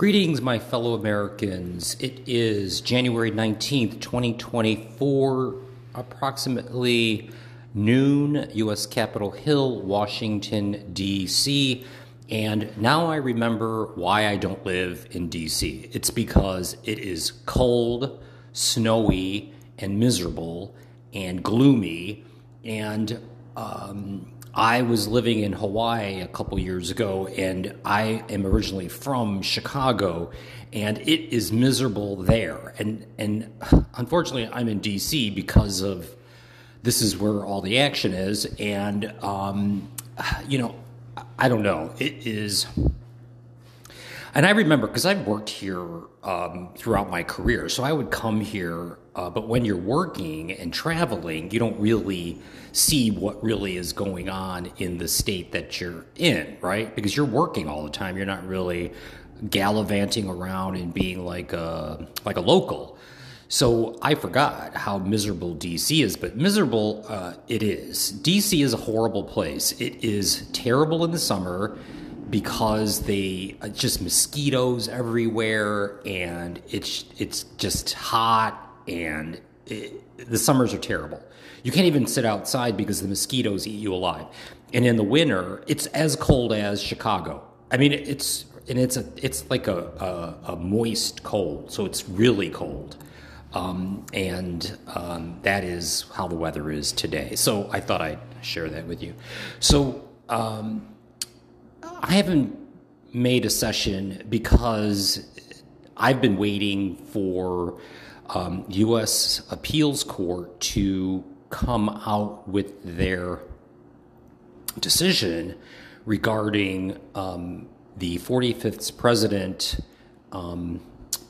Greetings, my fellow Americans. It is January 19th, 2024, approximately noon, U.S. Capitol Hill, Washington, D.C. And now I remember why I don't live in D.C. It's because it is cold, snowy, and miserable, and gloomy. And um, I was living in Hawaii a couple years ago, and I am originally from Chicago, and it is miserable there. And and unfortunately, I'm in D.C. because of this is where all the action is, and um, you know, I don't know. It is. And I remember because I've worked here um, throughout my career, so I would come here. Uh, but when you're working and traveling, you don't really see what really is going on in the state that you're in, right? Because you're working all the time. You're not really gallivanting around and being like a like a local. So I forgot how miserable DC is, but miserable uh, it is. DC is a horrible place. It is terrible in the summer because they uh, just mosquitoes everywhere, and it's it's just hot, and it, the summers are terrible. You can't even sit outside because the mosquitoes eat you alive. And in the winter, it's as cold as Chicago. I mean, it's and it's a it's like a a, a moist cold, so it's really cold. Um, and um, that is how the weather is today. So I thought I'd share that with you. So um, I haven't made a session because I've been waiting for um, U.S. Appeals Court to come out with their decision regarding um, the 45th president um,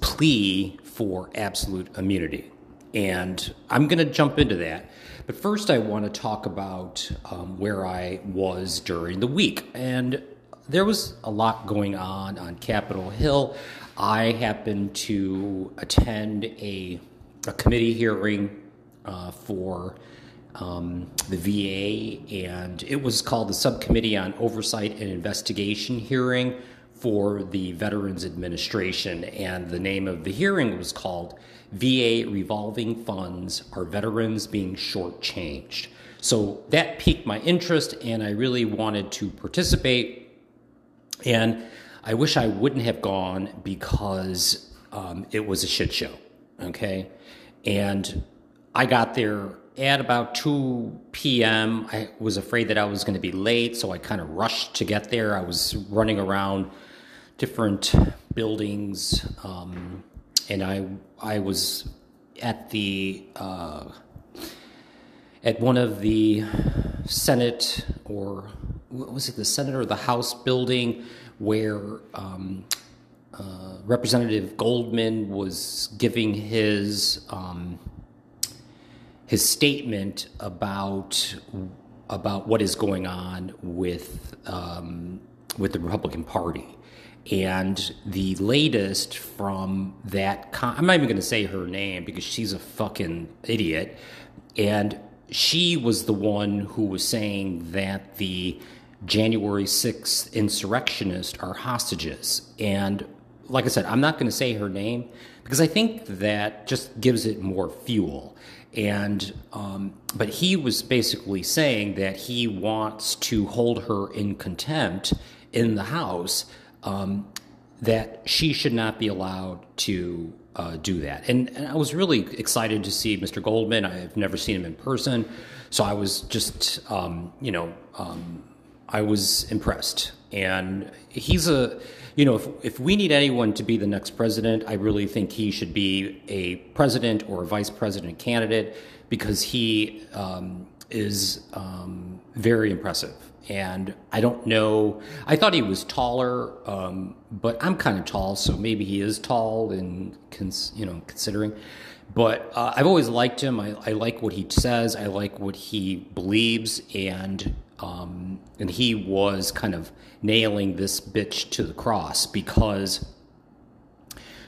plea for absolute immunity. And I'm going to jump into that. But first, I want to talk about um, where I was during the week. And there was a lot going on on Capitol Hill. I happened to attend a, a committee hearing uh, for um, the VA, and it was called the Subcommittee on Oversight and Investigation Hearing for the Veterans Administration. And the name of the hearing was called VA Revolving Funds Are Veterans Being Shortchanged? So that piqued my interest, and I really wanted to participate. And I wish I wouldn't have gone because um, it was a shit show. Okay. And I got there at about 2 p.m. I was afraid that I was going to be late, so I kind of rushed to get there. I was running around different buildings, um, and I I was at the uh, at one of the Senate or what was it the Senate or the House building where um, uh, Representative Goldman was giving his um, his statement about about what is going on with um, with the Republican Party. And the latest from that, con- I'm not even going to say her name because she's a fucking idiot. And she was the one who was saying that the January 6th insurrectionists are hostages. And like I said, I'm not going to say her name because I think that just gives it more fuel. And um, but he was basically saying that he wants to hold her in contempt in the House. Um, that she should not be allowed to uh, do that. And, and, I was really excited to see Mr. Goldman. I've never seen him in person, so I was just, um, you know, um, I was impressed. And he's a, you know, if, if we need anyone to be the next president, I really think he should be a president or a vice president candidate because he um, is um, very impressive. And I don't know, I thought he was taller, um, but I'm kind of tall, so maybe he is tall in, cons- you know, considering. But uh, I've always liked him. I, I like what he says. I like what he believes, and um, and he was kind of nailing this bitch to the cross because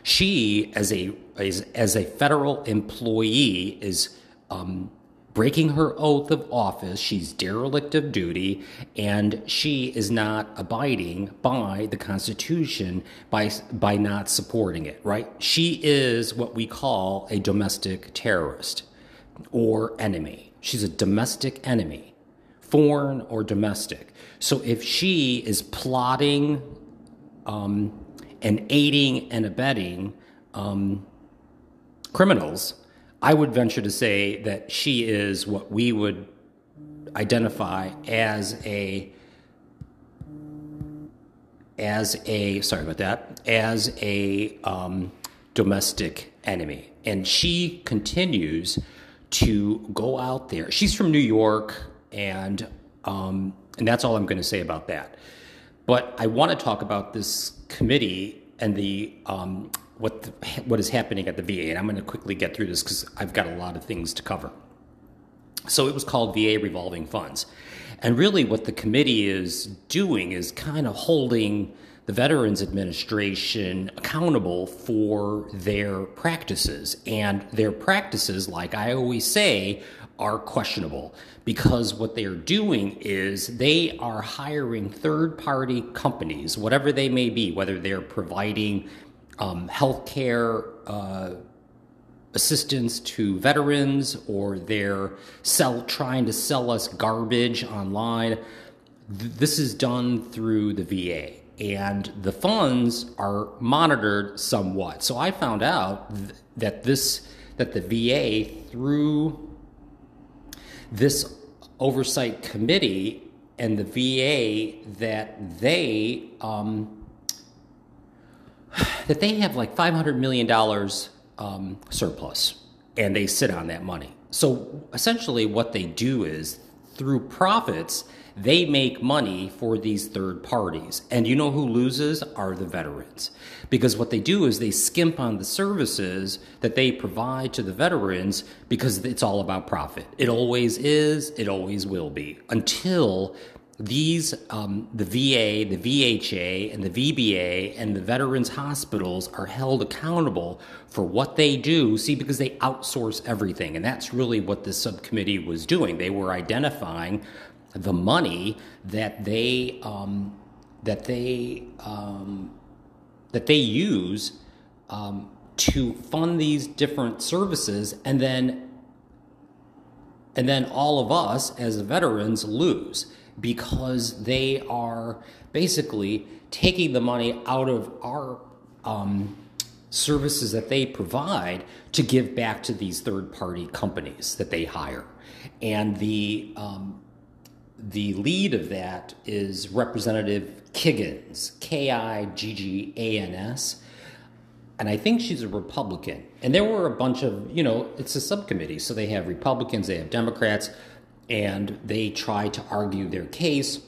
she, as a as, as a federal employee, is um, breaking her oath of office. She's derelict of duty, and she is not abiding by the Constitution by, by not supporting it, right? She is what we call a domestic terrorist or enemy. She's a domestic enemy, foreign or domestic. So if she is plotting um, and aiding and abetting um, criminals, I would venture to say that she is what we would identify as a as a sorry about that as a um, domestic enemy, and she continues to go out there. She's from New York, and um, and that's all I'm going to say about that. But I want to talk about this committee and the um, what the, what is happening at the VA, and I'm going to quickly get through this because I've got a lot of things to cover. So it was called VA revolving funds, and really what the committee is doing is kind of holding the Veterans Administration accountable for their practices, and their practices, like I always say, are questionable because what they're doing is they are hiring third party companies, whatever they may be, whether they're providing um, healthcare uh, assistance to veterans or they're sell trying to sell us garbage online. Th- this is done through the VA and the funds are monitored somewhat. So I found out th- that this that the VA through this oversight committee and the VA that they um, that they have like $500 million um, surplus and they sit on that money. So essentially, what they do is through profits, they make money for these third parties. And you know who loses are the veterans. Because what they do is they skimp on the services that they provide to the veterans because it's all about profit. It always is, it always will be until these um, the VA, the VHA, and the VBA and the veterans hospitals are held accountable for what they do. See, because they outsource everything, and that's really what this subcommittee was doing. They were identifying the money that they um, that they um, that they use um, to fund these different services, and then and then all of us as veterans lose because they are basically taking the money out of our um, services that they provide to give back to these third party companies that they hire. And the, um, the lead of that is Representative Kiggans, K I G G A N S. And I think she's a Republican. And there were a bunch of, you know, it's a subcommittee. So they have Republicans, they have Democrats and they try to argue their case.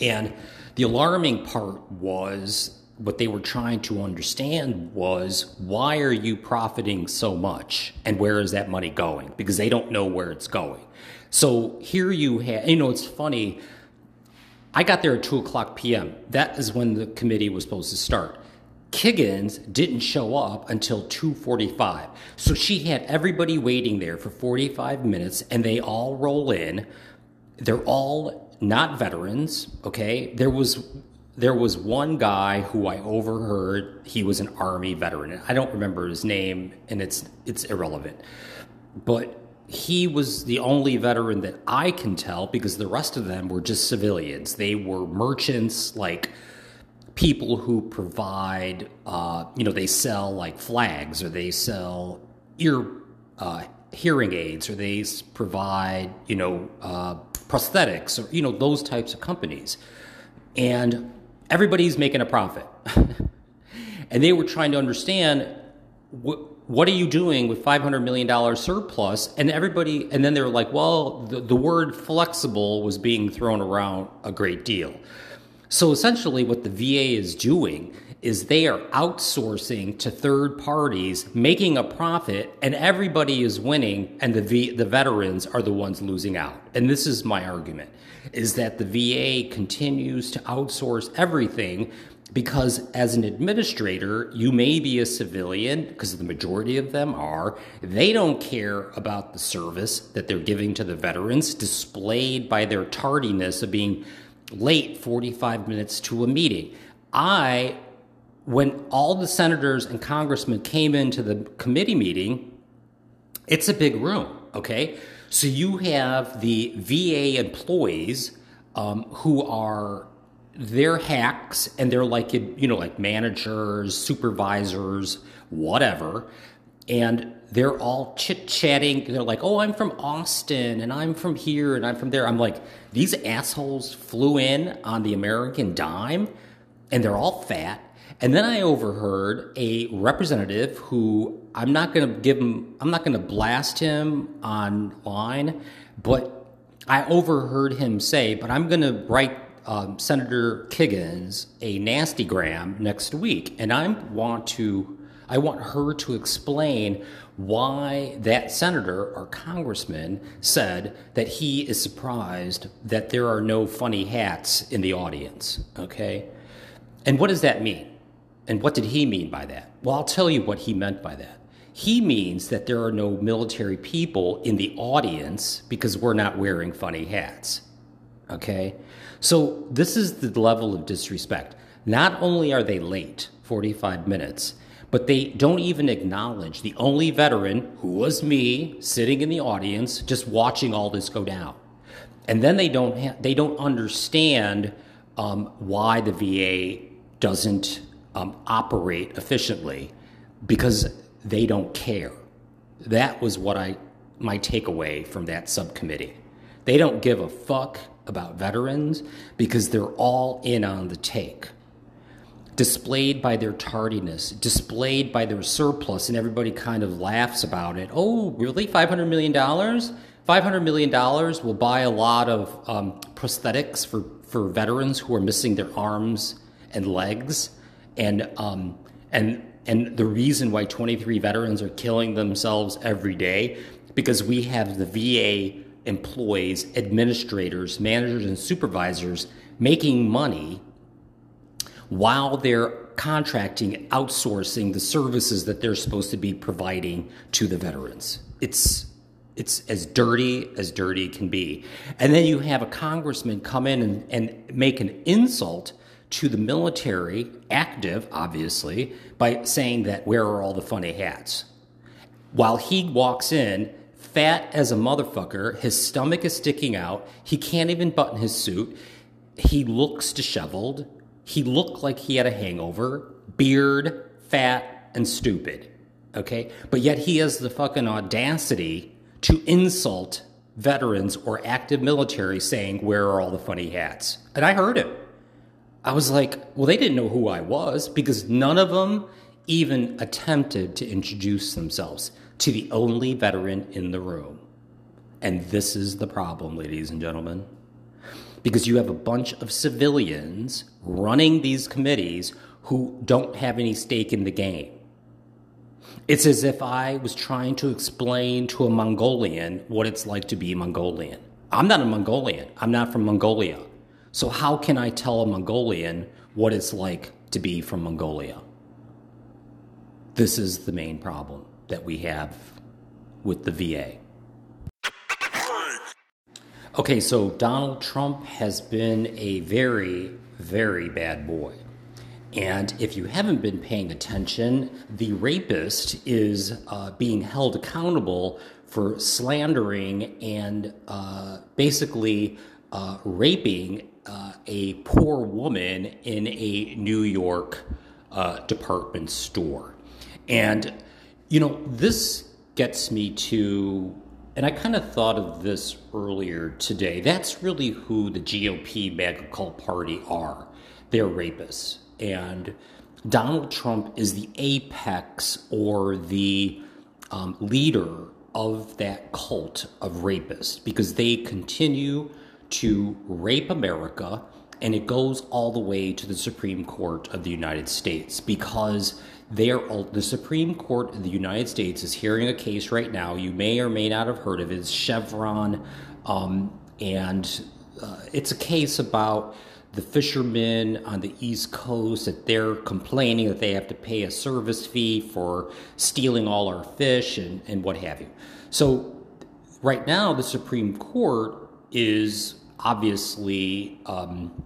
And the alarming part was what they were trying to understand was why are you profiting so much and where is that money going? Because they don't know where it's going. So here you have, you know, it's funny. I got there at 2 o'clock p.m. That is when the committee was supposed to start. Kiggans didn't show up until 2:45. So she had everybody waiting there for 45 minutes and they all roll in. They're all not veterans, okay? There was there was one guy who I overheard, he was an army veteran. I don't remember his name and it's it's irrelevant. But he was the only veteran that I can tell because the rest of them were just civilians. They were merchants like people who provide, uh, you know, they sell like flags or they sell ear uh, hearing aids or they provide, you know, uh, prosthetics or, you know, those types of companies. And everybody's making a profit. and they were trying to understand what, what are you doing with $500 million surplus? And everybody, and then they were like, well, the, the word flexible was being thrown around a great deal. So essentially, what the VA is doing is they are outsourcing to third parties, making a profit, and everybody is winning, and the v, the veterans are the ones losing out. And this is my argument: is that the VA continues to outsource everything because as an administrator, you may be a civilian, because the majority of them are. They don't care about the service that they're giving to the veterans, displayed by their tardiness of being late 45 minutes to a meeting. I, when all the senators and congressmen came into the committee meeting, it's a big room, okay? So you have the VA employees um, who are they're hacks and they're like you know like managers supervisors whatever. And they're all chit chatting they're like oh i'm from austin and i'm from here and i'm from there. I'm like these assholes flew in on the american dime and they're all fat. And then i overheard a representative who i'm not going to give him i'm not going to blast him online but i overheard him say but i'm going to write um, Senator Kiggans a nasty gram next week, and I want to I want her to explain why that senator or congressman said that he is surprised that there are no funny hats in the audience. Okay, and what does that mean? And what did he mean by that? Well, I'll tell you what he meant by that. He means that there are no military people in the audience because we're not wearing funny hats. Okay? So this is the level of disrespect. Not only are they late, 45 minutes, but they don't even acknowledge the only veteran who was me sitting in the audience just watching all this go down. And then they don't ha- they don't understand um, why the VA doesn't um, operate efficiently because they don't care. That was what I my takeaway from that subcommittee. They don't give a fuck about veterans because they're all in on the take. Displayed by their tardiness, displayed by their surplus, and everybody kind of laughs about it. Oh, really? $500 million? $500 million will buy a lot of um, prosthetics for, for veterans who are missing their arms and legs. And, um, and, and the reason why 23 veterans are killing themselves every day because we have the VA employees, administrators, managers, and supervisors making money while they're contracting, outsourcing the services that they're supposed to be providing to the veterans. It's it's as dirty as dirty can be. And then you have a congressman come in and, and make an insult to the military, active, obviously, by saying that where are all the funny hats? While he walks in fat as a motherfucker. His stomach is sticking out. He can't even button his suit. He looks disheveled. He looked like he had a hangover, beard, fat, and stupid. Okay? But yet he has the fucking audacity to insult veterans or active military saying, Where are all the funny hats? And I heard him. I was like, Well, they didn't know who I was because none of them even attempted to introduce themselves to the only veteran in the room. And this is the problem, ladies and gentlemen. Because you have a bunch of civilians running these committees who don't have any stake in the game. It's as if I was trying to explain to a Mongolian what it's like to be Mongolian. I'm not a Mongolian, I'm not from Mongolia. So, how can I tell a Mongolian what it's like to be from Mongolia? This is the main problem that we have with the VA. Okay, so Donald Trump has been a very, very bad boy. And if you haven't been paying attention, the rapist is uh, being held accountable for slandering and uh, basically uh, raping uh, a poor woman in a New York uh, department store. And you know, this gets me to, and I kind of thought of this earlier today. That's really who the GOP MAGA cult party are. They're rapists. And Donald Trump is the apex or the um, leader of that cult of rapists because they continue to rape America and it goes all the way to the Supreme Court of the United States because they are the Supreme Court of the United States is hearing a case right now. You may or may not have heard of it. It's Chevron, um, and uh, it's a case about the fishermen on the East Coast that they're complaining that they have to pay a service fee for stealing all our fish and, and what have you. So, right now, the Supreme Court is obviously um,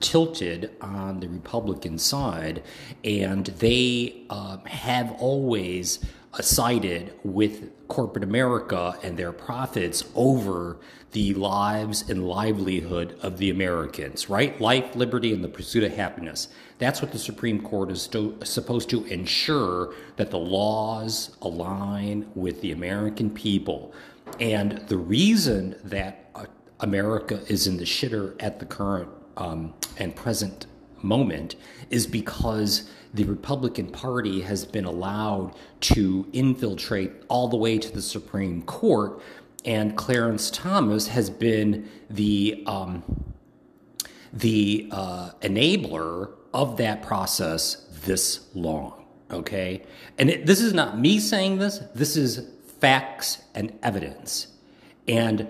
tilted on the Republican side, and they uh, have always sided with corporate America and their profits over the lives and livelihood of the Americans, right? Life, liberty, and the pursuit of happiness. That's what the Supreme Court is supposed to ensure that the laws align with the American people. And the reason that uh, America is in the shitter at the current um, and present moment is because the Republican Party has been allowed to infiltrate all the way to the Supreme Court, and Clarence Thomas has been the um, the uh, enabler of that process this long. Okay, and it, this is not me saying this. This is facts and evidence, and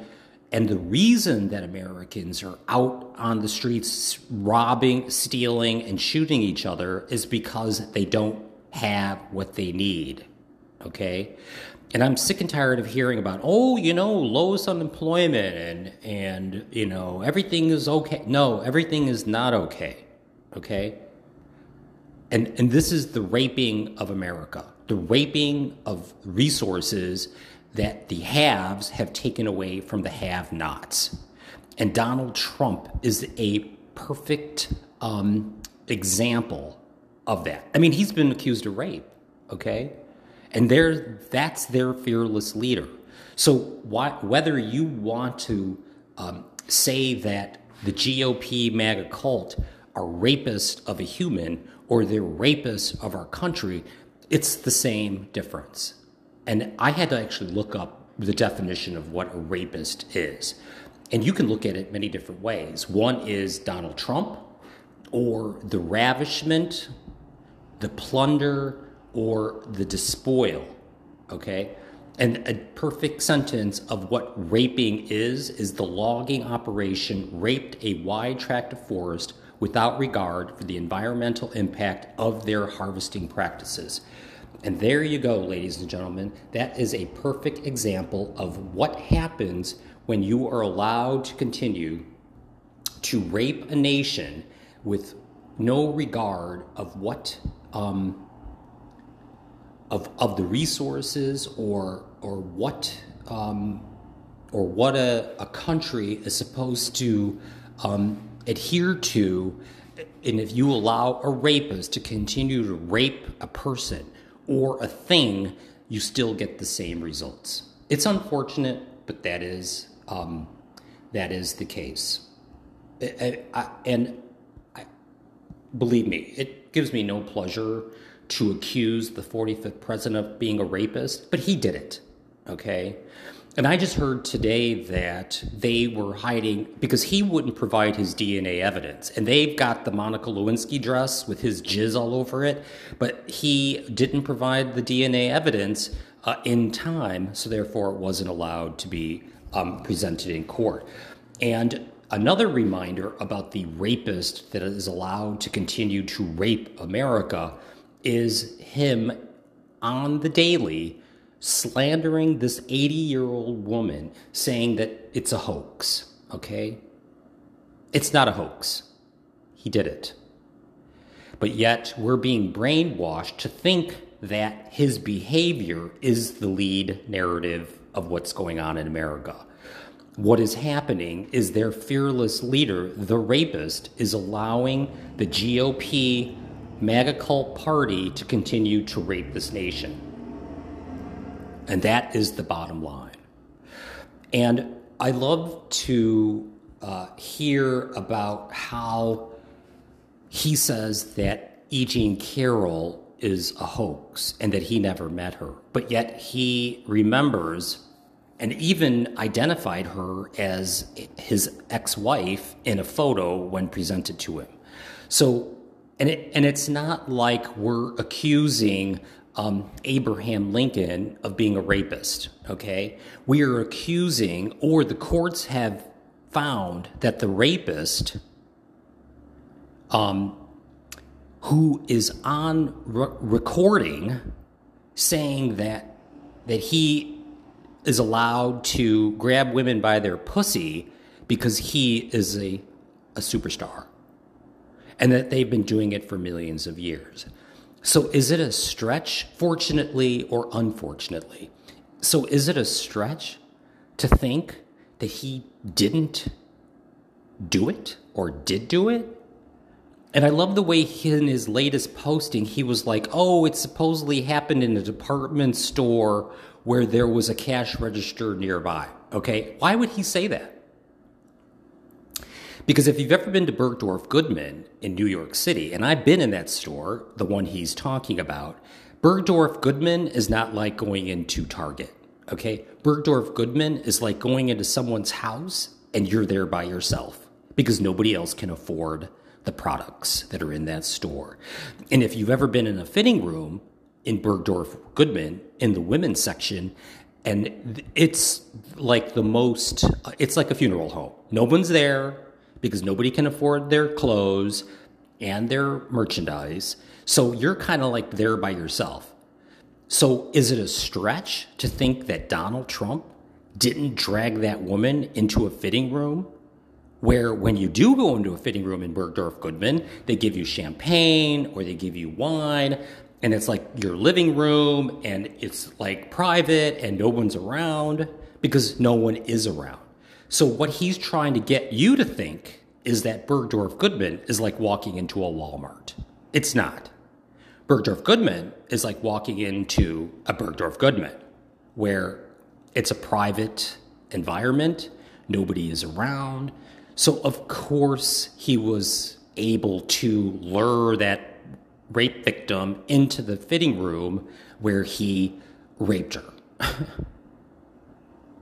and the reason that Americans are out on the streets robbing, stealing, and shooting each other is because they don't have what they need. Okay? And I'm sick and tired of hearing about, oh, you know, lowest unemployment and and you know, everything is okay. No, everything is not okay. Okay? And and this is the raping of America. The raping of resources that the haves have taken away from the have nots. And Donald Trump is a perfect um, example of that. I mean, he's been accused of rape, okay? And they that's their fearless leader. So, why, whether you want to um, say that the GOP MAGA cult are rapists of a human or they're rapists of our country, it's the same difference. And I had to actually look up the definition of what a rapist is. And you can look at it many different ways. One is Donald Trump, or the ravishment, the plunder, or the despoil. Okay? And a perfect sentence of what raping is is the logging operation raped a wide tract of forest without regard for the environmental impact of their harvesting practices. And there you go, ladies and gentlemen. That is a perfect example of what happens when you are allowed to continue to rape a nation with no regard of what um, of of the resources or or what um, or what a, a country is supposed to um, adhere to and if you allow a rapist to continue to rape a person or a thing, you still get the same results. It's unfortunate, but that is um, that is the case. I, I, and I, believe me, it gives me no pleasure to accuse the 45th president of being a rapist, but he did it. Okay. And I just heard today that they were hiding because he wouldn't provide his DNA evidence. And they've got the Monica Lewinsky dress with his jizz all over it, but he didn't provide the DNA evidence uh, in time, so therefore it wasn't allowed to be um, presented in court. And another reminder about the rapist that is allowed to continue to rape America is him on the daily slandering this 80 year old woman saying that it's a hoax, okay? It's not a hoax. He did it. But yet we're being brainwashed to think that his behavior is the lead narrative of what's going on in America. What is happening is their fearless leader, the rapist, is allowing the GOP MAGA cult party to continue to rape this nation. And that is the bottom line. And I love to uh, hear about how he says that E. Jean Carroll is a hoax and that he never met her. But yet he remembers and even identified her as his ex wife in a photo when presented to him. So, and, it, and it's not like we're accusing um, Abraham Lincoln of being a rapist, okay? We are accusing, or the courts have found that the rapist um, who is on re- recording saying that that he is allowed to grab women by their pussy because he is a, a superstar and that they've been doing it for millions of years. So, is it a stretch, fortunately or unfortunately? So, is it a stretch to think that he didn't do it or did do it? And I love the way he, in his latest posting, he was like, oh, it supposedly happened in a department store where there was a cash register nearby. Okay, why would he say that? Because if you've ever been to Bergdorf Goodman in New York City, and I've been in that store, the one he's talking about, Bergdorf Goodman is not like going into Target. Okay, Bergdorf Goodman is like going into someone's house and you're there by yourself because nobody else can afford the products that are in that store. And if you've ever been in a fitting room in Bergdorf Goodman in the women's section, and it's like the most, it's like a funeral home. No one's there because nobody can afford their clothes and their merchandise. So you're kind of like there by yourself. So is it a stretch to think that Donald Trump didn't drag that woman into a fitting room where when you do go into a fitting room in Bergdorf Goodman, they give you champagne or they give you wine, and it's like your living room and it's like private and no one's around because no one is around. So, what he's trying to get you to think is that Bergdorf Goodman is like walking into a Walmart. It's not. Bergdorf Goodman is like walking into a Bergdorf Goodman where it's a private environment, nobody is around, so, of course, he was able to lure that rape victim into the fitting room where he raped her.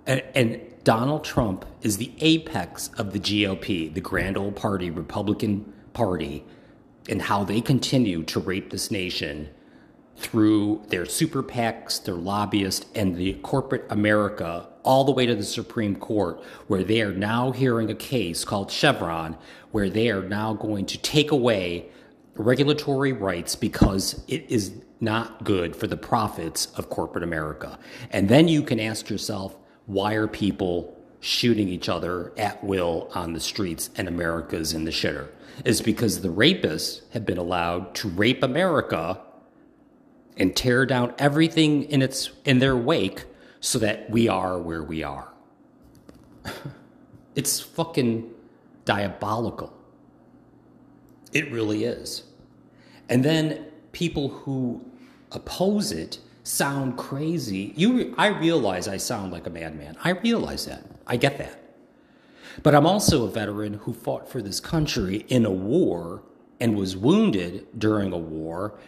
and, and, Donald Trump is the apex of the GOP, the grand old party, Republican Party, and how they continue to rape this nation through their super PACs, their lobbyists, and the corporate America all the way to the Supreme Court, where they are now hearing a case called Chevron, where they are now going to take away regulatory rights because it is not good for the profits of corporate America. And then you can ask yourself, why are people shooting each other at will on the streets and America's in the shitter? Is because the rapists have been allowed to rape America and tear down everything in its in their wake so that we are where we are. it's fucking diabolical. It really is. And then people who oppose it sound crazy. You I realize I sound like a madman. I realize that. I get that. But I'm also a veteran who fought for this country in a war and was wounded during a war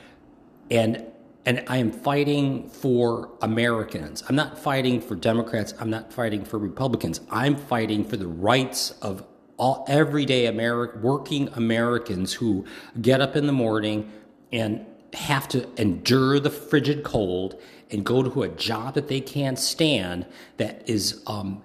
and and I am fighting for Americans. I'm not fighting for Democrats. I'm not fighting for Republicans. I'm fighting for the rights of all everyday Ameri- working Americans who get up in the morning and have to endure the frigid cold and go to a job that they can't stand that is um,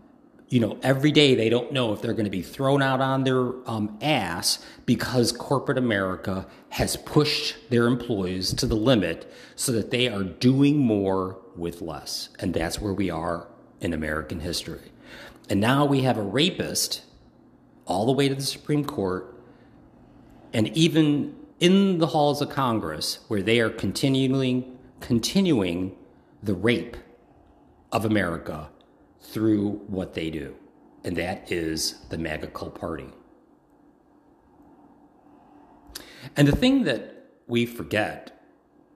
you know, every day they don't know if they're going to be thrown out on their um, ass because corporate America has pushed their employees to the limit so that they are doing more with less. And that's where we are in American history. And now we have a rapist all the way to the Supreme Court and even in the halls of Congress where they are continuing continuing the rape of America through what they do, and that is the MAGA cult party. And the thing that we forget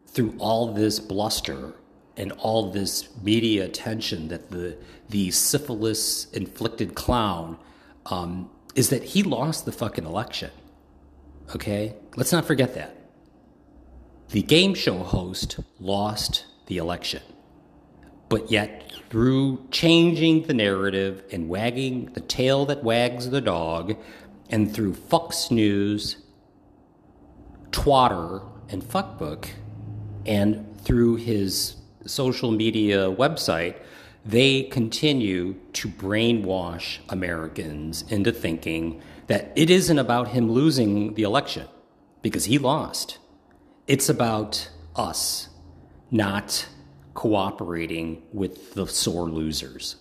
through all this bluster and all this media attention that the the syphilis inflicted clown um, is that he lost the fucking election. Okay, let's not forget that. The game show host lost the election, but yet through changing the narrative and wagging the tail that wags the dog, and through Fox News, Twatter, and Fuckbook, and through his social media website, they continue to brainwash Americans into thinking that it isn't about him losing the election. because he lost. It's about us not cooperating with the sore losers.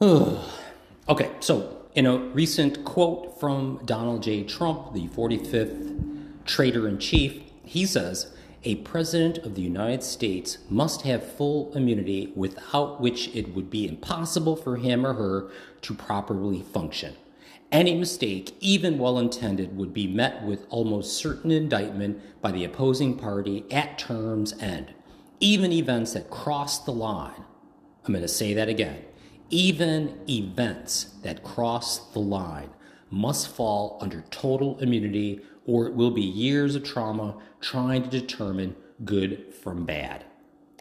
okay, so in a recent quote from Donald J. Trump, the 45th traitor in chief, he says, a president of the United States must have full immunity without which it would be impossible for him or her to properly function. Any mistake, even well intended, would be met with almost certain indictment by the opposing party at term's end. Even events that cross the line, I'm going to say that again, even events that cross the line must fall under total immunity, or it will be years of trauma trying to determine good from bad.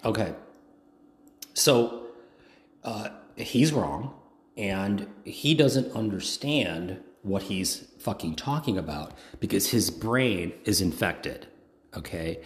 Okay, so uh, he's wrong and he doesn't understand what he's fucking talking about because his brain is infected. Okay.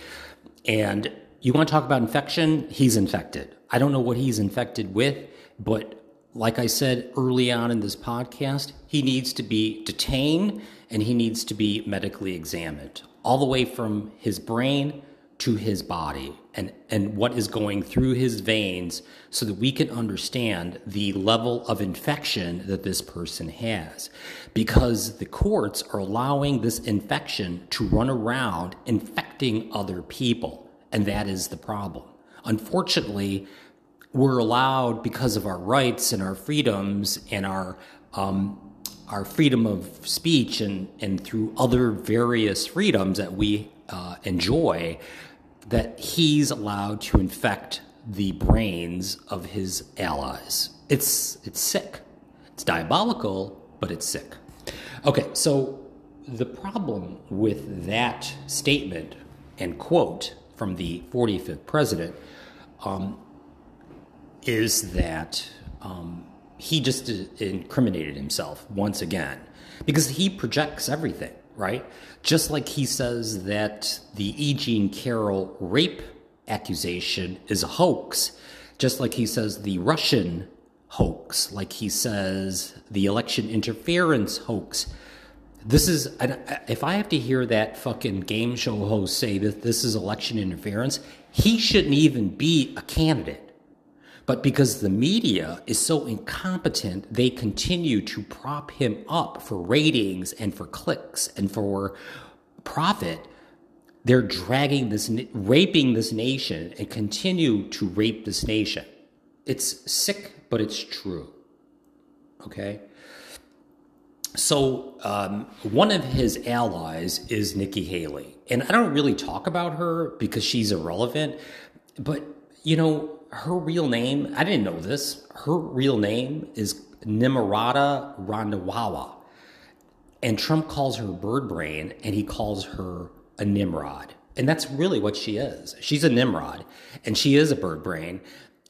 And you want to talk about infection? He's infected. I don't know what he's infected with, but like I said early on in this podcast, he needs to be detained and he needs to be medically examined, all the way from his brain to his body and, and what is going through his veins so that we can understand the level of infection that this person has. Because the courts are allowing this infection to run around infecting other people. And that is the problem. Unfortunately, we're allowed because of our rights and our freedoms and our um, our freedom of speech and, and through other various freedoms that we uh, enjoy that he's allowed to infect the brains of his allies. It's it's sick. It's diabolical, but it's sick. Okay, so the problem with that statement and quote from the 45th president um, is that um, he just incriminated himself once again because he projects everything right? Just like he says that the E. Jean Carroll rape accusation is a hoax, just like he says the Russian hoax, like he says the election interference hoax. This is, if I have to hear that fucking game show host say that this is election interference, he shouldn't even be a candidate. But because the media is so incompetent, they continue to prop him up for ratings and for clicks and for profit. They're dragging this, raping this nation and continue to rape this nation. It's sick, but it's true. Okay? So, um, one of his allies is Nikki Haley. And I don't really talk about her because she's irrelevant, but you know, her real name, I didn't know this. Her real name is Nimrata Randhawa. And Trump calls her bird brain and he calls her a Nimrod. And that's really what she is. She's a Nimrod and she is a bird brain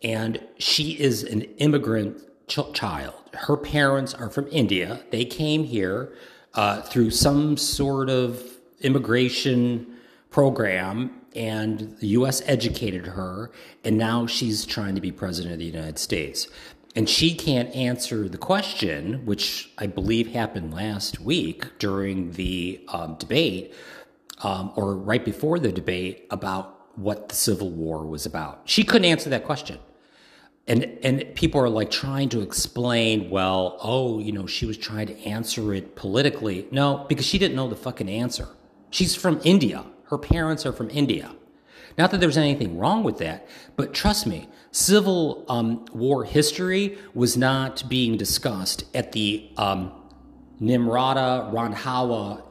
and she is an immigrant ch- child. Her parents are from India. They came here uh, through some sort of immigration program and the US educated her, and now she's trying to be president of the United States. And she can't answer the question, which I believe happened last week during the um, debate, um, or right before the debate, about what the Civil War was about. She couldn't answer that question. And, and people are like trying to explain, well, oh, you know, she was trying to answer it politically. No, because she didn't know the fucking answer. She's from India. Her parents are from India. Not that there's anything wrong with that, but trust me, Civil um, War history was not being discussed at the um, Nimrata Randhawa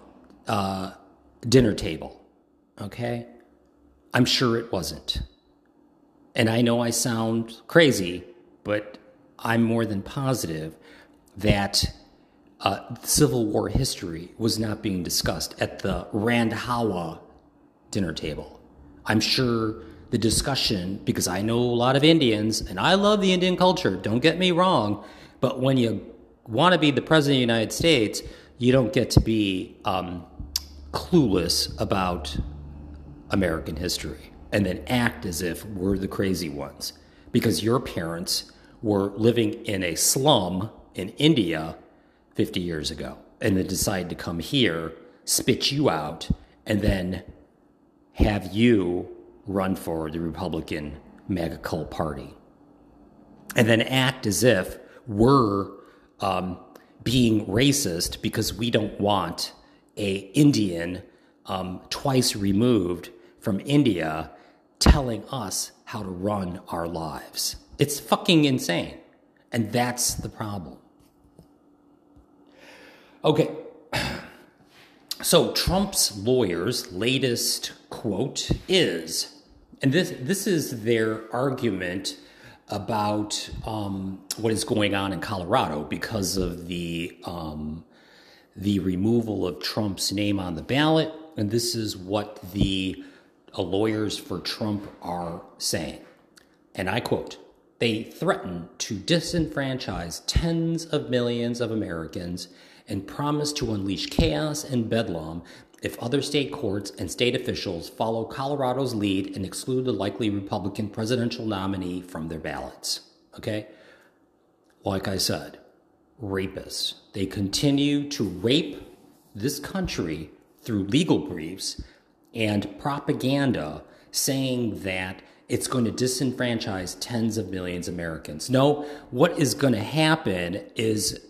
uh, dinner table. Okay? I'm sure it wasn't. And I know I sound crazy, but I'm more than positive that uh, Civil War history was not being discussed at the Randhawa dinner table. I'm sure the discussion, because I know a lot of Indians and I love the Indian culture, don't get me wrong, but when you want to be the president of the United States, you don't get to be um, clueless about American history and then act as if we're the crazy ones because your parents were living in a slum in India 50 years ago and then decided to come here spit you out, and then have you run for the Republican MAGA cult party. And then act as if we're um, being racist because we don't want a Indian um, twice removed from India telling us how to run our lives. It's fucking insane. And that's the problem. Okay. So Trump's lawyer's latest quote is, and this this is their argument about um, what is going on in Colorado because of the um, the removal of Trump's name on the ballot, and this is what the uh, lawyers for Trump are saying, and I quote. They threaten to disenfranchise tens of millions of Americans and promise to unleash chaos and bedlam if other state courts and state officials follow Colorado's lead and exclude the likely Republican presidential nominee from their ballots. Okay? Like I said, rapists. They continue to rape this country through legal briefs and propaganda saying that it's going to disenfranchise tens of millions of Americans. No, what is going to happen is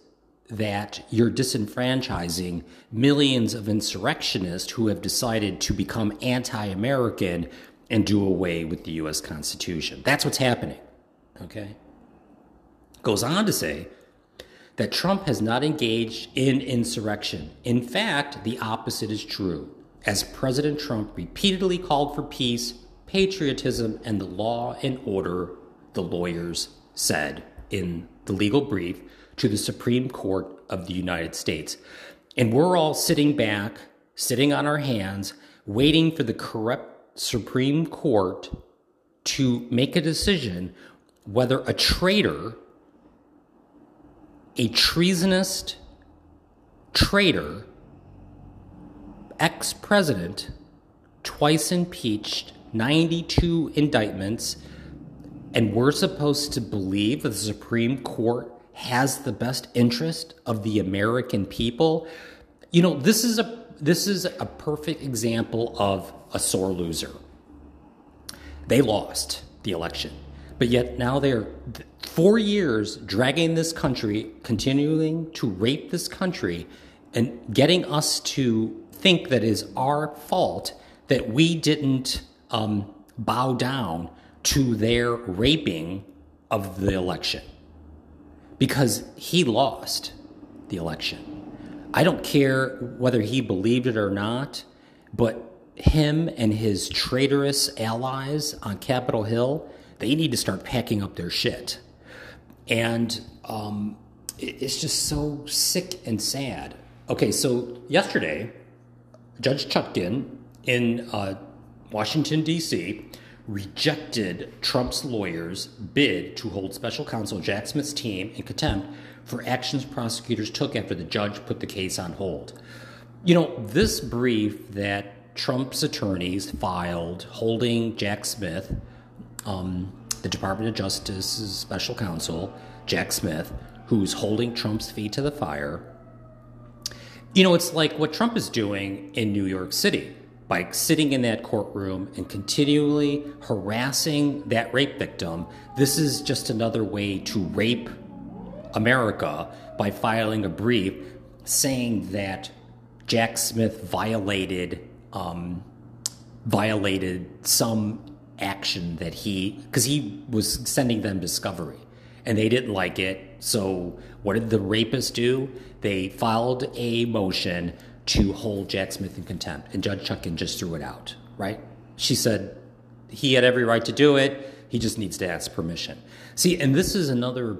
that you're disenfranchising millions of insurrectionists who have decided to become anti American and do away with the US Constitution. That's what's happening. Okay? Goes on to say that Trump has not engaged in insurrection. In fact, the opposite is true. As President Trump repeatedly called for peace, patriotism, and the law and order, the lawyers said in the legal brief to the Supreme Court of the United States. And we're all sitting back, sitting on our hands, waiting for the corrupt Supreme Court to make a decision whether a traitor, a treasonous traitor, ex president, twice impeached, 92 indictments, and we're supposed to believe the Supreme Court has the best interest of the American people. You know, this is a this is a perfect example of a sore loser. They lost the election, but yet now they're four years dragging this country, continuing to rape this country, and getting us to think that is our fault that we didn't um, bow down to their raping of the election because he lost the election. I don't care whether he believed it or not, but him and his traitorous allies on Capitol Hill, they need to start packing up their shit. And um, it's just so sick and sad. Okay, so yesterday, Judge Chutkan in uh, Washington, D.C., rejected Trump's lawyers' bid to hold special counsel Jack Smith's team in contempt for actions prosecutors took after the judge put the case on hold. You know, this brief that Trump's attorneys filed holding Jack Smith, um, the Department of Justice's special counsel, Jack Smith, who's holding Trump's feet to the fire. You know, it's like what Trump is doing in New York City by sitting in that courtroom and continually harassing that rape victim, this is just another way to rape America by filing a brief saying that Jack Smith violated um, violated some action that he because he was sending them discovery and they didn't like it. So what did the rapist do? They filed a motion to hold Jack Smith in contempt, and Judge Chutkan just threw it out, right? She said he had every right to do it, he just needs to ask permission. See, and this is another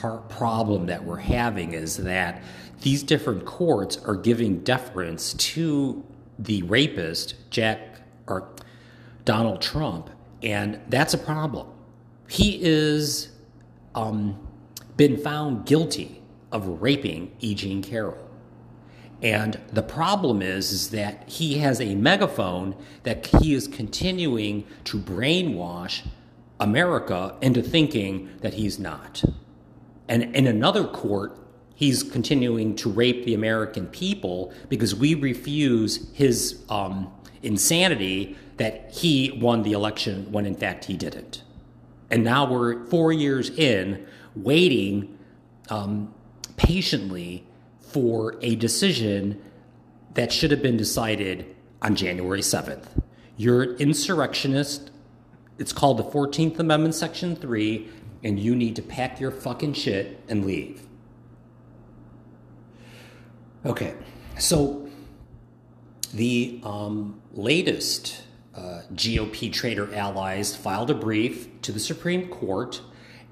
par- problem that we're having is that these different courts are giving deference to the rapist, Jack or Donald Trump, and that's a problem. He is um, been found guilty of raping E. Jean Carroll. And the problem is, is that he has a megaphone that he is continuing to brainwash America into thinking that he's not. And in another court, he's continuing to rape the American people because we refuse his um, insanity that he won the election when in fact he didn't. And now we're four years in, waiting um, patiently for a decision that should have been decided on January 7th. You're an insurrectionist. It's called the 14th Amendment, Section 3, and you need to pack your fucking shit and leave. Okay, so the um, latest uh, GOP traitor allies filed a brief to the Supreme Court,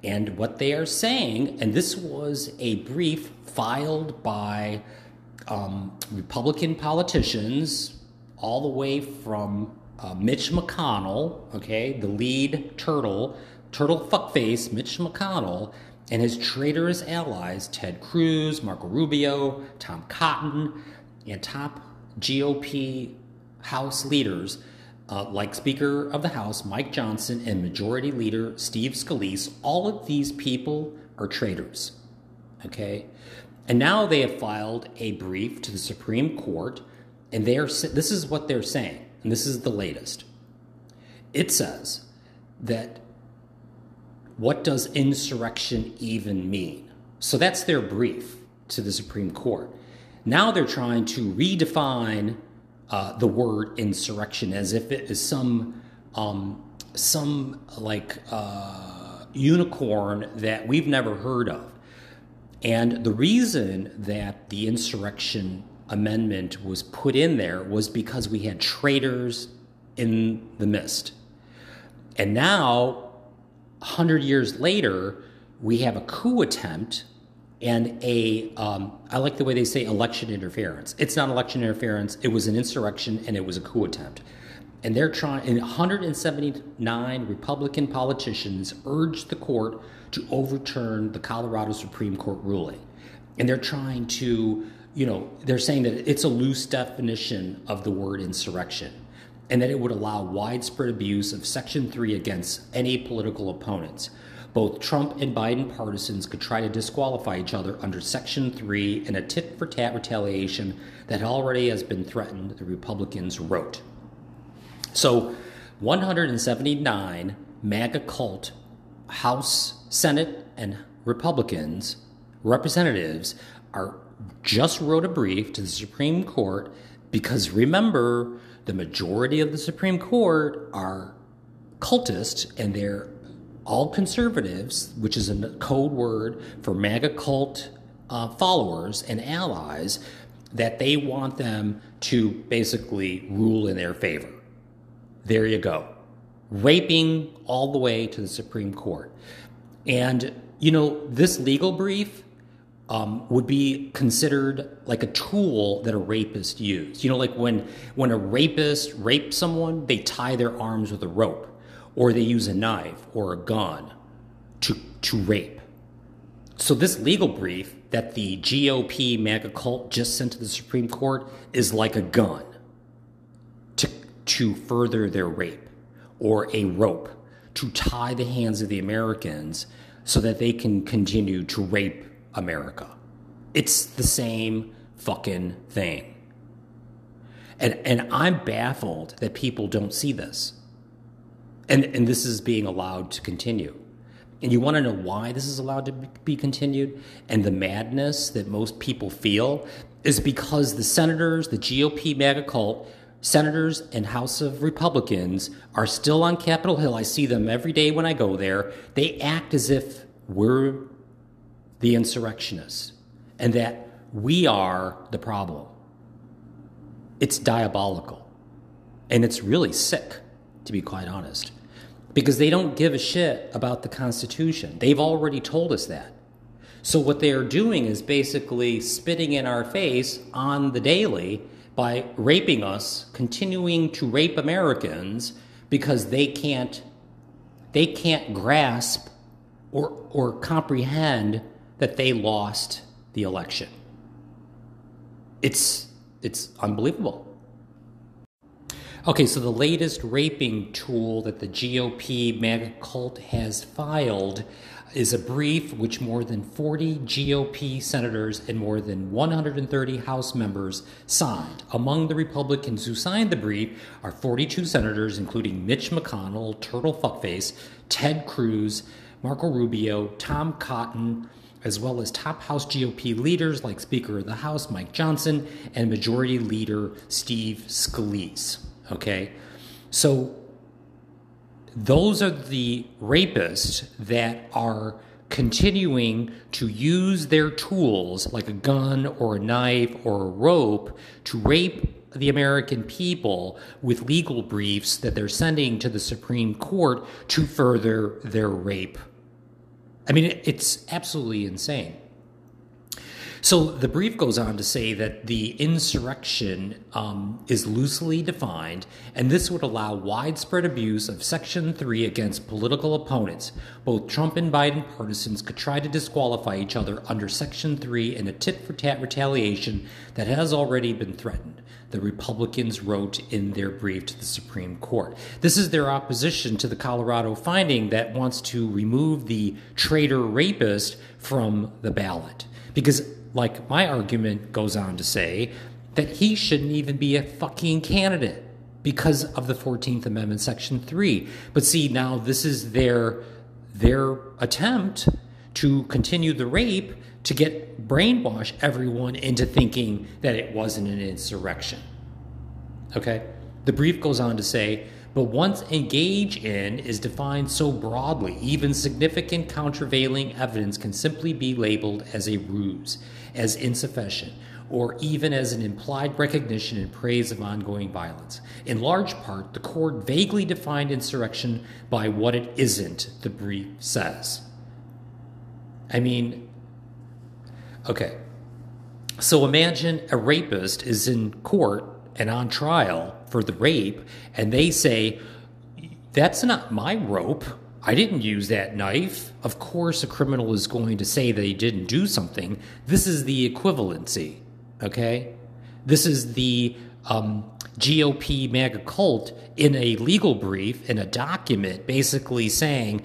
and what they are saying, and this was a brief filed by um, Republican politicians all the way from uh, Mitch McConnell, okay, the lead turtle, turtle fuckface, Mitch McConnell, and his traitorous allies, Ted Cruz, Marco Rubio, Tom Cotton, and top GOP House leaders uh, like Speaker of the House Mike Johnson and Majority Leader Steve Scalise. All of these people are traitors, okay? And now they have filed a brief to the Supreme Court, and they are this is what they're saying, and this is the latest. It says that what does insurrection even mean? So that's their brief to the Supreme Court. Now they're trying to redefine uh, the word insurrection as if it is some um, some like uh, unicorn that we've never heard of. And the reason that the insurrection amendment was put in there was because we had traitors in the mist. And now, 100 years later, we have a coup attempt and a um, I like the way they say election interference. It's not election interference, it was an insurrection and it was a coup attempt. And they're trying, and 179 Republican politicians urged the court to overturn the Colorado Supreme Court ruling. And they're trying to, you know, they're saying that it's a loose definition of the word insurrection and that it would allow widespread abuse of Section 3 against any political opponents. Both Trump and Biden partisans could try to disqualify each other under Section 3 in a tit for tat retaliation that already has been threatened, the Republicans wrote. So, 179 MAGA cult House, Senate, and Republicans representatives are just wrote a brief to the Supreme Court because remember, the majority of the Supreme Court are cultists and they're all conservatives, which is a code word for MAGA cult uh, followers and allies, that they want them to basically rule in their favor. There you go raping all the way to the Supreme Court. And, you know, this legal brief um, would be considered like a tool that a rapist used. You know, like when, when a rapist rapes someone, they tie their arms with a rope, or they use a knife or a gun to, to rape. So, this legal brief that the GOP MAGA cult just sent to the Supreme Court is like a gun to, to further their rape or a rope to tie the hands of the Americans so that they can continue to rape America. It's the same fucking thing. And, and I'm baffled that people don't see this. And, and this is being allowed to continue. And you want to know why this is allowed to be continued? And the madness that most people feel is because the senators, the GOP MAGA cult, senators and House of Republicans are still on Capitol Hill. I see them every day when I go there. They act as if we're the insurrectionists and that we are the problem. It's diabolical. And it's really sick, to be quite honest, because they don't give a shit about the Constitution. They've already told us that. So, what they are doing is basically spitting in our face on the daily by raping us, continuing to rape Americans because they can't they can't grasp or or comprehend that they lost the election. It's it's unbelievable. Okay, so the latest raping tool that the GOP MAGA cult has filed is a brief which more than 40 GOP senators and more than 130 House members signed. Among the Republicans who signed the brief are 42 senators, including Mitch McConnell, Turtle Fuckface, Ted Cruz, Marco Rubio, Tom Cotton, as well as top House GOP leaders like Speaker of the House Mike Johnson and Majority Leader Steve Scalise. Okay, so those are the rapists that are continuing to use their tools like a gun or a knife or a rope to rape the American people with legal briefs that they're sending to the Supreme Court to further their rape. I mean, it's absolutely insane. So the brief goes on to say that the insurrection um, is loosely defined, and this would allow widespread abuse of Section 3 against political opponents. Both Trump and Biden partisans could try to disqualify each other under Section 3 in a tit for tat retaliation that has already been threatened. The Republicans wrote in their brief to the Supreme Court. This is their opposition to the Colorado finding that wants to remove the traitor rapist from the ballot. Because like my argument goes on to say that he shouldn't even be a fucking candidate because of the 14th Amendment section 3 but see now this is their their attempt to continue the rape to get brainwash everyone into thinking that it wasn't an insurrection. Okay? The brief goes on to say but once engage in is defined so broadly, even significant countervailing evidence can simply be labeled as a ruse, as insufficient, or even as an implied recognition and praise of ongoing violence. In large part, the court vaguely defined insurrection by what it isn't, the brief says. I mean, okay. So imagine a rapist is in court and on trial for the rape, and they say, That's not my rope. I didn't use that knife. Of course, a criminal is going to say they didn't do something. This is the equivalency, okay? This is the um, GOP MAGA cult in a legal brief, in a document, basically saying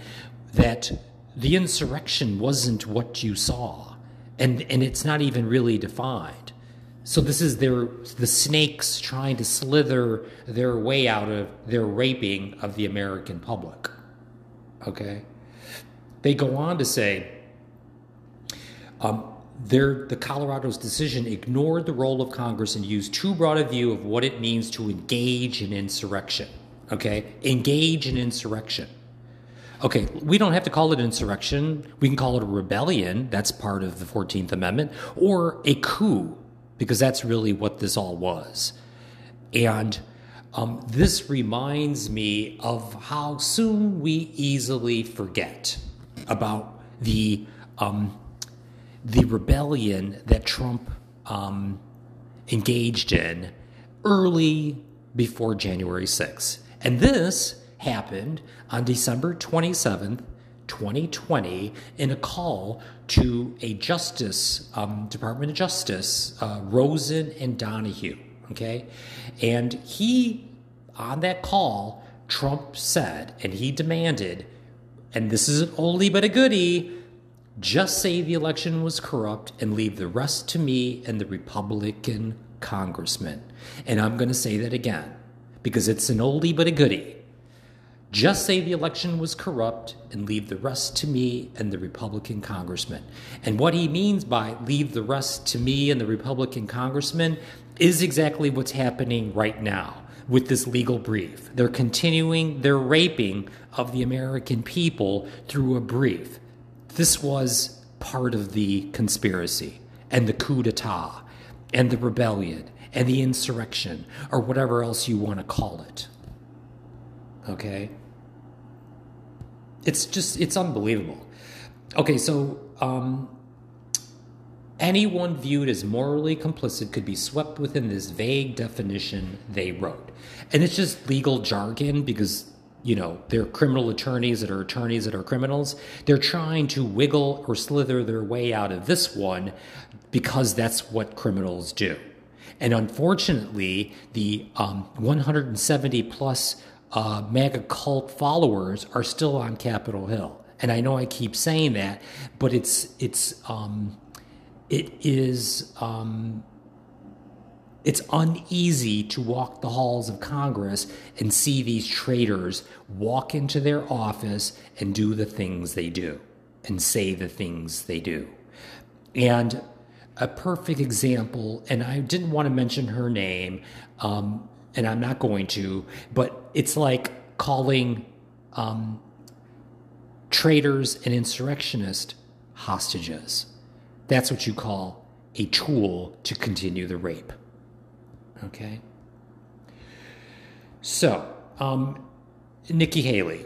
that the insurrection wasn't what you saw, and, and it's not even really defined. So this is their the snakes trying to slither their way out of their raping of the American public. Okay, they go on to say, um, their, the Colorado's decision ignored the role of Congress and used too broad a view of what it means to engage in insurrection. Okay, engage in insurrection. Okay, we don't have to call it insurrection. We can call it a rebellion. That's part of the 14th Amendment, or a coup because that's really what this all was. And um, this reminds me of how soon we easily forget about the um, the rebellion that Trump um, engaged in early before January 6th. And this happened on December 27th, 2020 in a call to a Justice um, Department of Justice, uh, Rosen and Donoghue. Okay, and he on that call, Trump said, and he demanded, and this is an oldie but a goodie. Just say the election was corrupt and leave the rest to me and the Republican congressman. And I'm going to say that again because it's an oldie but a goodie. Just say the election was corrupt and leave the rest to me and the Republican congressman. And what he means by leave the rest to me and the Republican congressman is exactly what's happening right now with this legal brief. They're continuing their raping of the American people through a brief. This was part of the conspiracy and the coup d'etat and the rebellion and the insurrection or whatever else you want to call it. Okay? It's just, it's unbelievable. Okay, so um, anyone viewed as morally complicit could be swept within this vague definition they wrote. And it's just legal jargon because, you know, they're criminal attorneys that are attorneys that are criminals. They're trying to wiggle or slither their way out of this one because that's what criminals do. And unfortunately, the um, 170 plus uh, MAGA cult followers are still on Capitol Hill. And I know I keep saying that, but it's it's um, it is um, it's uneasy to walk the halls of Congress and see these traitors walk into their office and do the things they do and say the things they do. And a perfect example, and I didn't want to mention her name, um, and I'm not going to, but it's like calling um, traitors and insurrectionists hostages. That's what you call a tool to continue the rape. Okay? So, um, Nikki Haley.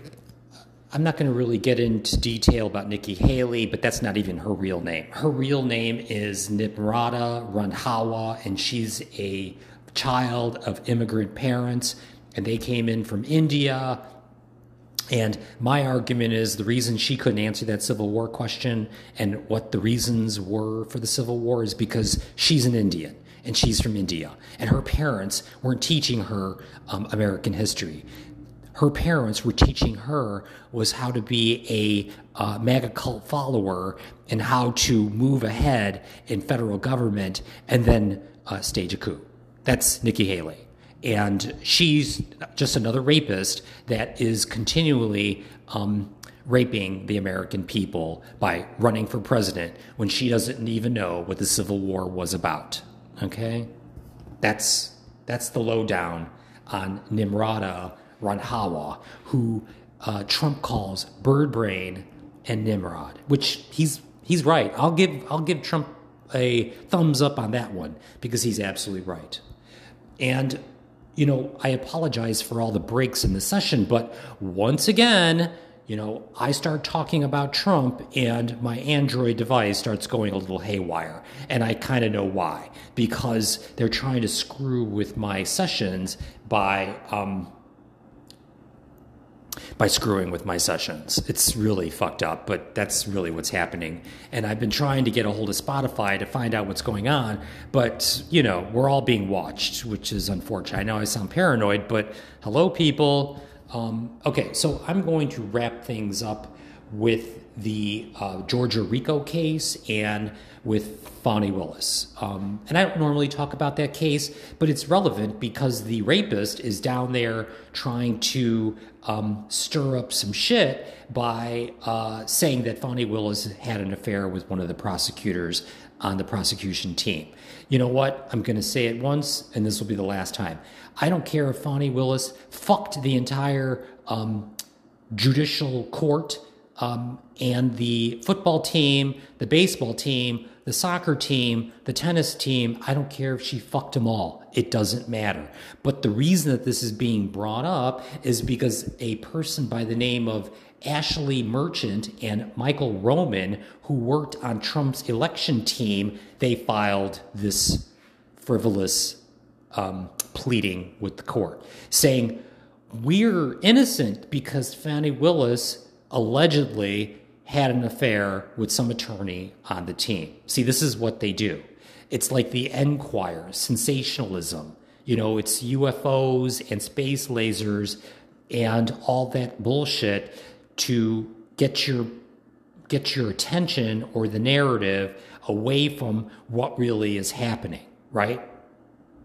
I'm not going to really get into detail about Nikki Haley, but that's not even her real name. Her real name is Nimrata Randhawa, and she's a child of immigrant parents, and they came in from India. And my argument is the reason she couldn't answer that Civil War question and what the reasons were for the Civil War is because she's an Indian and she's from India, and her parents weren't teaching her um, American history her parents were teaching her was how to be a uh, MAGA cult follower and how to move ahead in federal government and then uh, stage a coup. That's Nikki Haley. And she's just another rapist that is continually um, raping the American people by running for president when she doesn't even know what the Civil War was about. Okay? That's, that's the lowdown on Nimrata Randhawa, who uh, Trump calls bird brain and Nimrod, which he's he's right. I'll give I'll give Trump a thumbs up on that one because he's absolutely right. And you know, I apologize for all the breaks in the session, but once again, you know, I start talking about Trump and my Android device starts going a little haywire. And I kind of know why. Because they're trying to screw with my sessions by um, by screwing with my sessions. It's really fucked up, but that's really what's happening. And I've been trying to get a hold of Spotify to find out what's going on, but you know, we're all being watched, which is unfortunate. I know I sound paranoid, but hello, people. Um, okay, so I'm going to wrap things up with the uh, Georgia RICO case and with Fani Willis. Um, and I don't normally talk about that case, but it's relevant because the rapist is down there trying to um, stir up some shit by uh, saying that Fani Willis had an affair with one of the prosecutors on the prosecution team. You know what? I'm going to say it once, and this will be the last time. I don't care if Fani Willis fucked the entire um, judicial court um, and the football team, the baseball team, the soccer team, the tennis team, I don't care if she fucked them all. It doesn't matter. But the reason that this is being brought up is because a person by the name of Ashley Merchant and Michael Roman, who worked on Trump's election team, they filed this frivolous um, pleading with the court, saying, We're innocent because Fani Willis allegedly had an affair with some attorney on the team. See, this is what they do. It's like the Enquirer, sensationalism. You know, it's UFOs and space lasers and all that bullshit to get your get your attention or the narrative away from what really is happening, right?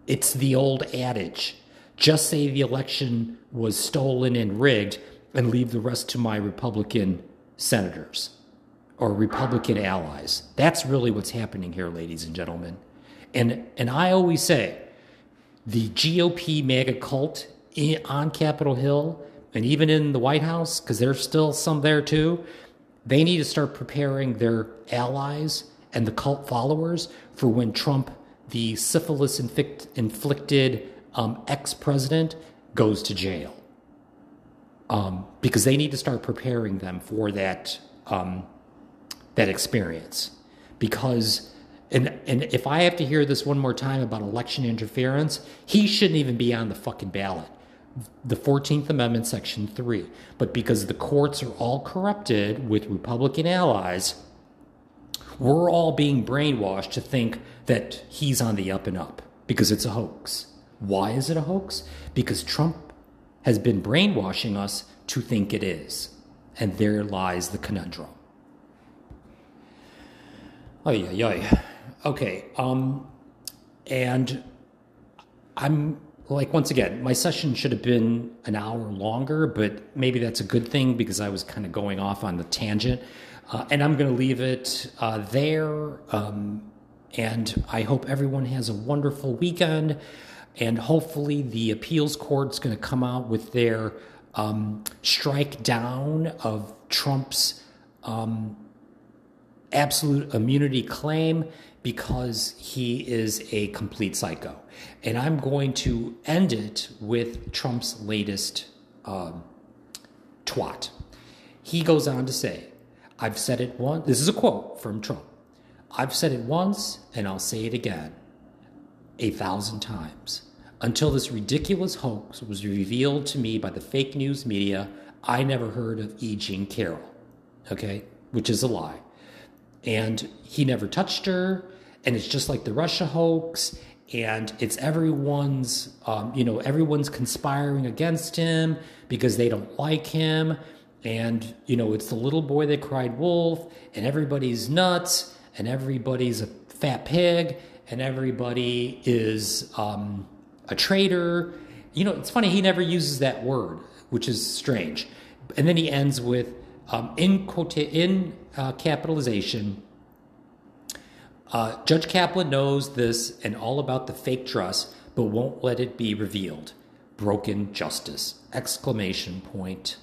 It's the old adage. Just say the election was stolen and rigged and leave the rest to my Republican senators or Republican allies. That's really what's happening here, ladies and gentlemen. And, and I always say the GOP MAGA cult on Capitol Hill and even in the White House, because there's still some there too, they need to start preparing their allies and the cult followers for when Trump, the syphilis inflict, inflicted um, ex president, goes to jail um, because they need to start preparing them for that um, that experience. Because and and if I have to hear this one more time about election interference, he shouldn't even be on the fucking ballot. The 14th Amendment, Section 3. But because the courts are all corrupted with Republican allies, we're all being brainwashed to think that he's on the up and up because it's a hoax. Why is it a hoax? Because Trump has been brainwashing us to think it is. And there lies the conundrum. Oh, yeah, yeah. Okay. Um, and I'm like, once again, my session should have been an hour longer, but maybe that's a good thing because I was kind of going off on the tangent. Uh, and I'm going to leave it uh, there. Um, and I hope everyone has a wonderful weekend. And hopefully, the appeals court's going to come out with their um, strike down of Trump's um, absolute immunity claim because he is a complete psycho. And I'm going to end it with Trump's latest um, twat. He goes on to say, I've said it once. This is a quote from Trump. I've said it once and I'll say it again a thousand times. Until this ridiculous hoax was revealed to me by the fake news media, I never heard of E. Jean Carroll, okay, which is a lie. And he never touched her, and it's just like the Russia hoax, and it's everyone's, um, you know, everyone's conspiring against him because they don't like him. And, you know, it's the little boy that cried wolf, and everybody's nuts, and everybody's a fat pig, and everybody is um, a traitor. You know, it's funny, he never uses that word, which is strange. And then he ends with um, in, quote, in uh, capitalization. Uh, Judge Kaplan knows this and all about the fake trust, but won't let it be revealed. Broken justice! Exclamation point.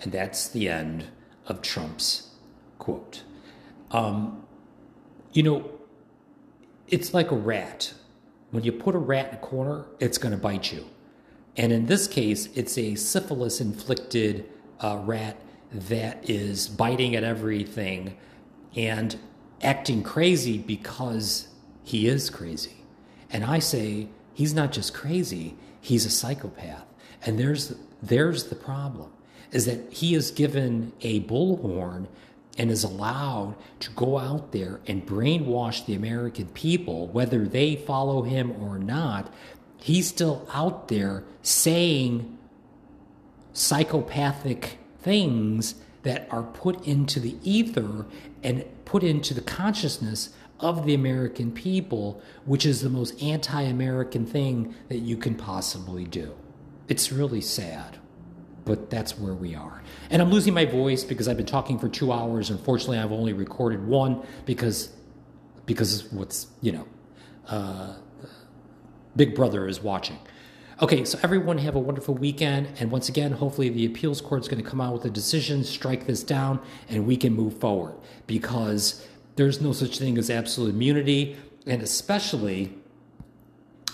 And that's the end of Trump's quote. Um, you know, it's like a rat. When you put a rat in a corner, it's going to bite you. And in this case, it's a syphilis inflicted uh, rat that is biting at everything and acting crazy because he is crazy. And I say, he's not just crazy, he's a psychopath. And there's, there's the problem is that he is given a bullhorn and is allowed to go out there and brainwash the American people, whether they follow him or not. He's still out there saying psychopathic things that are put into the ether and put into the consciousness of the American people, which is the most anti American thing that you can possibly do. It's really sad but that's where we are. And I'm losing my voice because I've been talking for two hours. Unfortunately, I've only recorded one because because what's you know, uh, Big Brother is watching. Okay, so everyone have a wonderful weekend, and once again, hopefully the appeals court is going to come out with a decision, strike this down, and we can move forward because there's no such thing as absolute immunity, and especially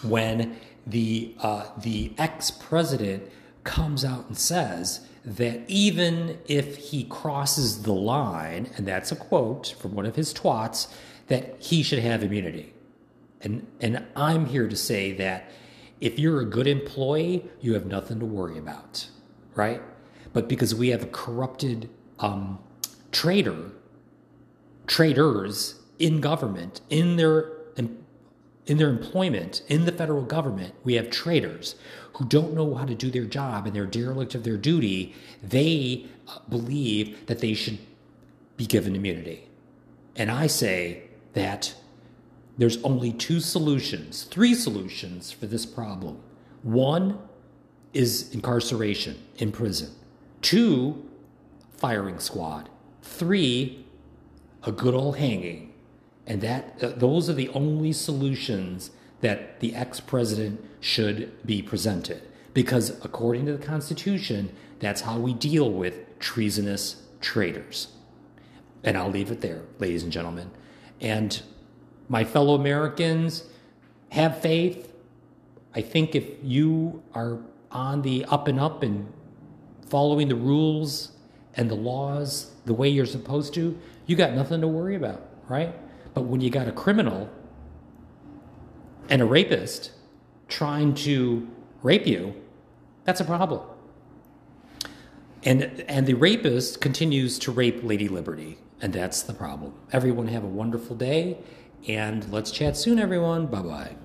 when the uh, the ex president comes out and says that even if he crosses the line, and that's a quote from one of his twats, that he should have immunity. And, and I'm here to say that if you're a good employee, you have nothing to worry about, right? But because we have a corrupted um, trader, traders in government, in their in their employment in the federal government, we have traitors who don't know how to do their job and they're derelict of their duty. They uh, believe that they should be given immunity. And I say that there's only two solutions, three solutions for this problem. One is incarceration in prison, two, firing squad, three, a good old hanging and that uh, those are the only solutions that the ex-president should be presented. Because according to the constitution that's how we deal with treasonous traitors. And i'll leave it there ladies and gentlemen. And my fellow americans have faith. I think if you are on the up and up and following the rules and the laws the way you're supposed to you got nothing to worry about right but when you got a criminal and a rapist trying to rape you, that's a problem. And and the rapist continues to rape Lady Liberty, and that's the problem. Everyone have a wonderful day, and let's chat soon, everyone. Bye bye.